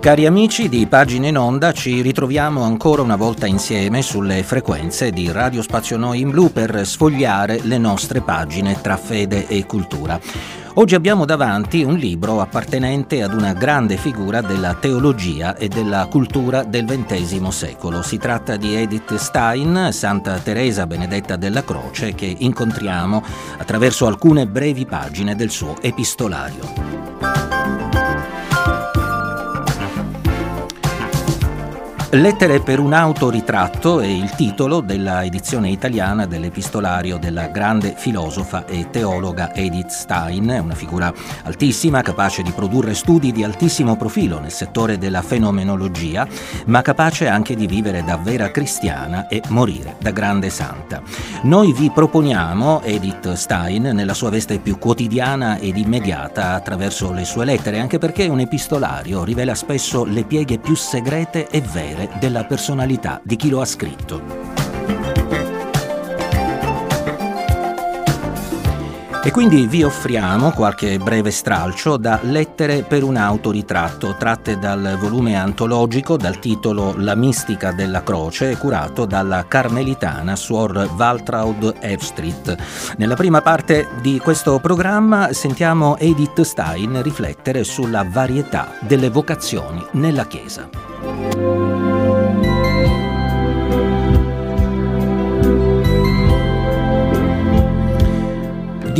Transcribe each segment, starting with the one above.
Cari amici di Pagine in Onda, ci ritroviamo ancora una volta insieme sulle frequenze di Radio Spazio Noi in Blu per sfogliare le nostre pagine tra fede e cultura. Oggi abbiamo davanti un libro appartenente ad una grande figura della teologia e della cultura del XX secolo. Si tratta di Edith Stein, Santa Teresa Benedetta della Croce, che incontriamo attraverso alcune brevi pagine del suo epistolario. Lettere per un autoritratto è il titolo della edizione italiana dell'epistolario della grande filosofa e teologa Edith Stein, una figura altissima, capace di produrre studi di altissimo profilo nel settore della fenomenologia, ma capace anche di vivere da vera cristiana e morire da grande santa. Noi vi proponiamo Edith Stein nella sua veste più quotidiana ed immediata attraverso le sue lettere, anche perché un epistolario rivela spesso le pieghe più segrete e vere della personalità di chi lo ha scritto. E quindi vi offriamo qualche breve stralcio da Lettere per un autoritratto, tratte dal volume antologico dal titolo La mistica della croce, curato dalla carmelitana Suor Waltraud Evstrit. Nella prima parte di questo programma sentiamo Edith Stein riflettere sulla varietà delle vocazioni nella Chiesa.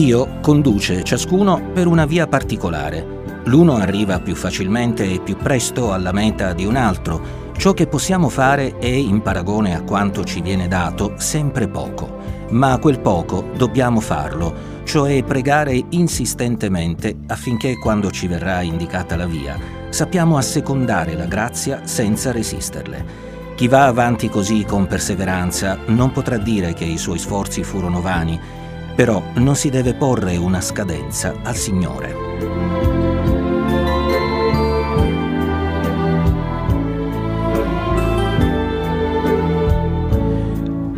Dio conduce ciascuno per una via particolare. L'uno arriva più facilmente e più presto alla meta di un altro. Ciò che possiamo fare è, in paragone a quanto ci viene dato, sempre poco. Ma quel poco dobbiamo farlo, cioè pregare insistentemente affinché quando ci verrà indicata la via, sappiamo assecondare la grazia senza resisterle. Chi va avanti così con perseveranza non potrà dire che i suoi sforzi furono vani, però non si deve porre una scadenza al Signore.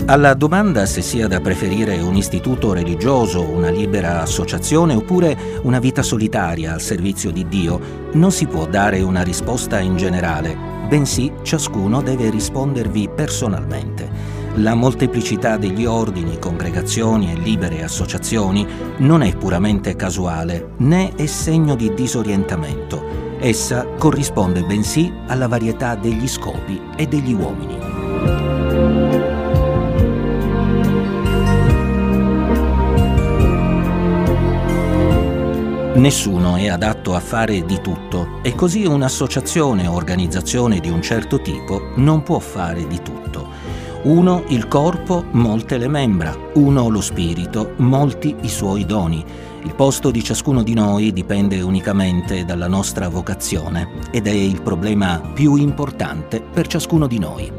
Alla domanda se sia da preferire un istituto religioso, una libera associazione oppure una vita solitaria al servizio di Dio, non si può dare una risposta in generale, bensì ciascuno deve rispondervi personalmente. La molteplicità degli ordini, congregazioni e libere associazioni non è puramente casuale né è segno di disorientamento. Essa corrisponde bensì alla varietà degli scopi e degli uomini. Nessuno è adatto a fare di tutto e così un'associazione o organizzazione di un certo tipo non può fare di tutto. Uno il corpo, molte le membra, uno lo spirito, molti i suoi doni. Il posto di ciascuno di noi dipende unicamente dalla nostra vocazione ed è il problema più importante per ciascuno di noi.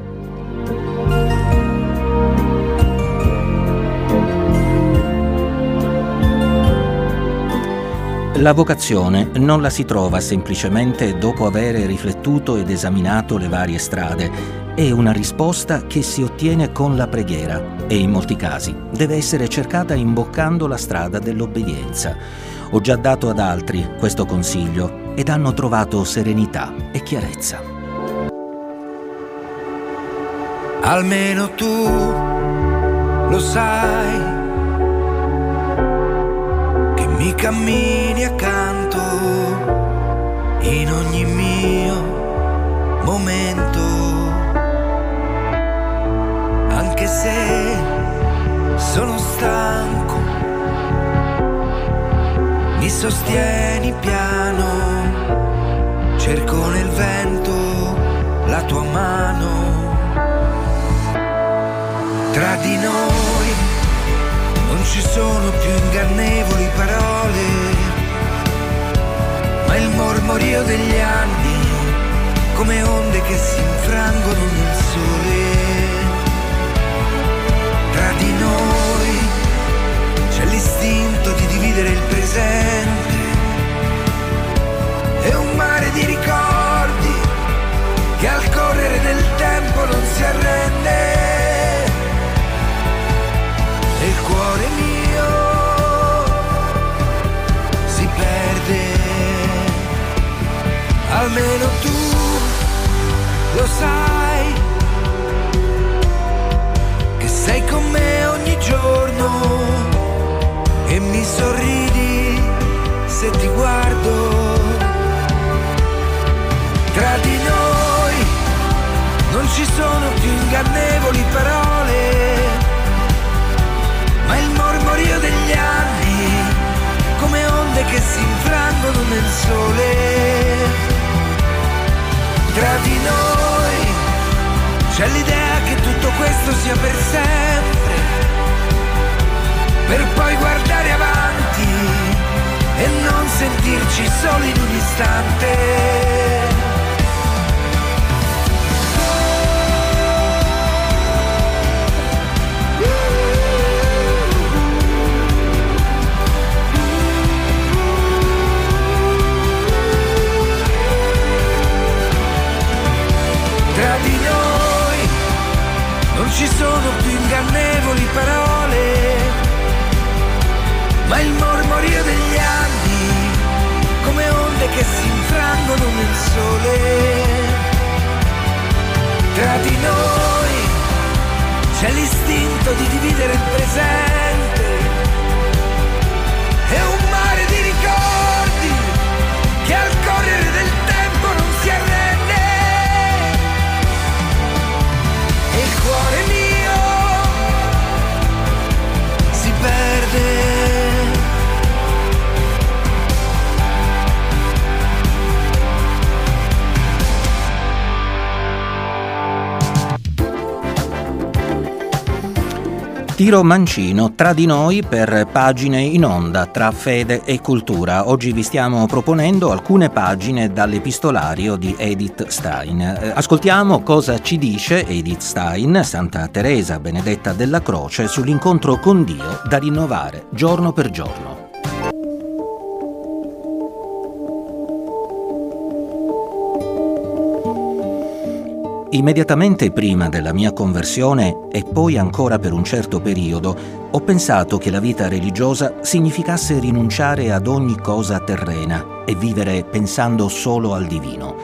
La vocazione non la si trova semplicemente dopo aver riflettuto ed esaminato le varie strade, è una risposta che si ottiene con la preghiera e in molti casi deve essere cercata imboccando la strada dell'obbedienza. Ho già dato ad altri questo consiglio ed hanno trovato serenità e chiarezza. Almeno tu lo sai che mi cammini accanto in ogni mio momento se sono stanco, mi sostieni piano, cerco nel vento la tua mano. Tra di noi non ci sono più ingannevoli parole, ma il mormorio degli anni come onde che si infrangono nel sole l'istinto di dividere il presente. E un mare di ricordi sorridi se ti guardo. Tra di noi non ci sono più ingannevoli parole, ma il mormorio degli anni come onde che si infrangono nel sole tra di noi c'è l'idea che tutto questo sia per sempre, soli in un istante. ci sono si infrangono nel sole. Tra di noi c'è l'istinto di dividere il presente Tiro Mancino tra di noi per pagine in onda tra fede e cultura. Oggi vi stiamo proponendo alcune pagine dall'epistolario di Edith Stein. Eh, ascoltiamo cosa ci dice Edith Stein, Santa Teresa Benedetta della Croce, sull'incontro con Dio da rinnovare giorno per giorno. Immediatamente prima della mia conversione e poi ancora per un certo periodo ho pensato che la vita religiosa significasse rinunciare ad ogni cosa terrena e vivere pensando solo al divino.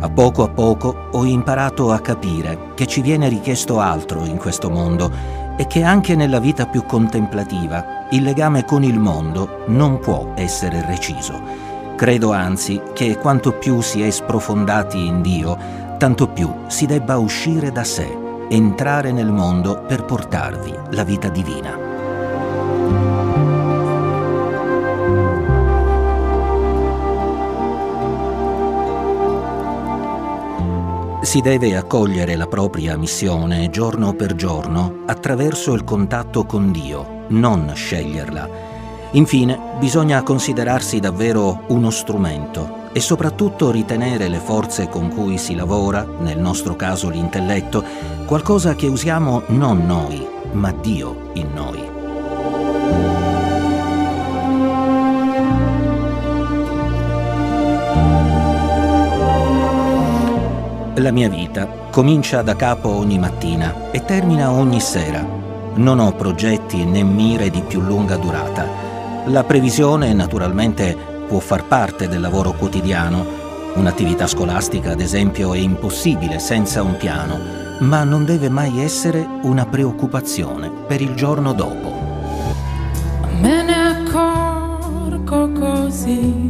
A poco a poco ho imparato a capire che ci viene richiesto altro in questo mondo e che anche nella vita più contemplativa il legame con il mondo non può essere reciso. Credo anzi che quanto più si è sprofondati in Dio, tanto più si debba uscire da sé, entrare nel mondo per portarvi la vita divina. Si deve accogliere la propria missione giorno per giorno attraverso il contatto con Dio, non sceglierla. Infine, bisogna considerarsi davvero uno strumento e soprattutto ritenere le forze con cui si lavora, nel nostro caso l'intelletto, qualcosa che usiamo non noi, ma Dio in noi. La mia vita comincia da capo ogni mattina e termina ogni sera. Non ho progetti né mire di più lunga durata. La previsione naturalmente può far parte del lavoro quotidiano. Un'attività scolastica, ad esempio, è impossibile senza un piano, ma non deve mai essere una preoccupazione per il giorno dopo. Me ne accorgo così.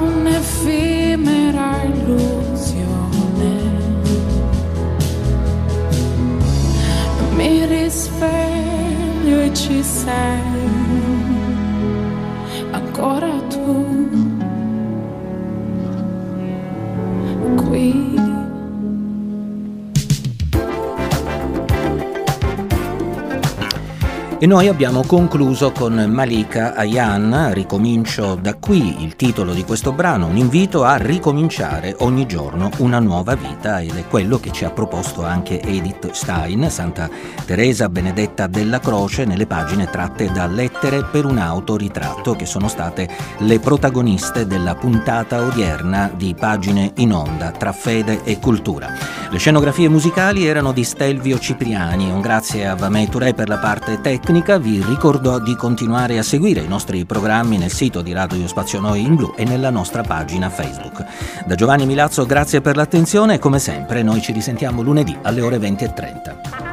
Un'effimera illusione. Mi risveglio e ci sei E noi abbiamo concluso con Malika Ayan, Ricomincio da qui, il titolo di questo brano, un invito a ricominciare ogni giorno una nuova vita ed è quello che ci ha proposto anche Edith Stein, Santa Teresa Benedetta della Croce, nelle pagine tratte da Lettere per un autoritratto, che sono state le protagoniste della puntata odierna di Pagine in Onda tra fede e cultura. Le scenografie musicali erano di Stelvio Cipriani, un grazie a Vamei Touré per la parte tecnica tecnica vi ricordo di continuare a seguire i nostri programmi nel sito di Radio Spazio Noi in Blu e nella nostra pagina Facebook. Da Giovanni Milazzo grazie per l'attenzione e come sempre noi ci risentiamo lunedì alle ore 20.30.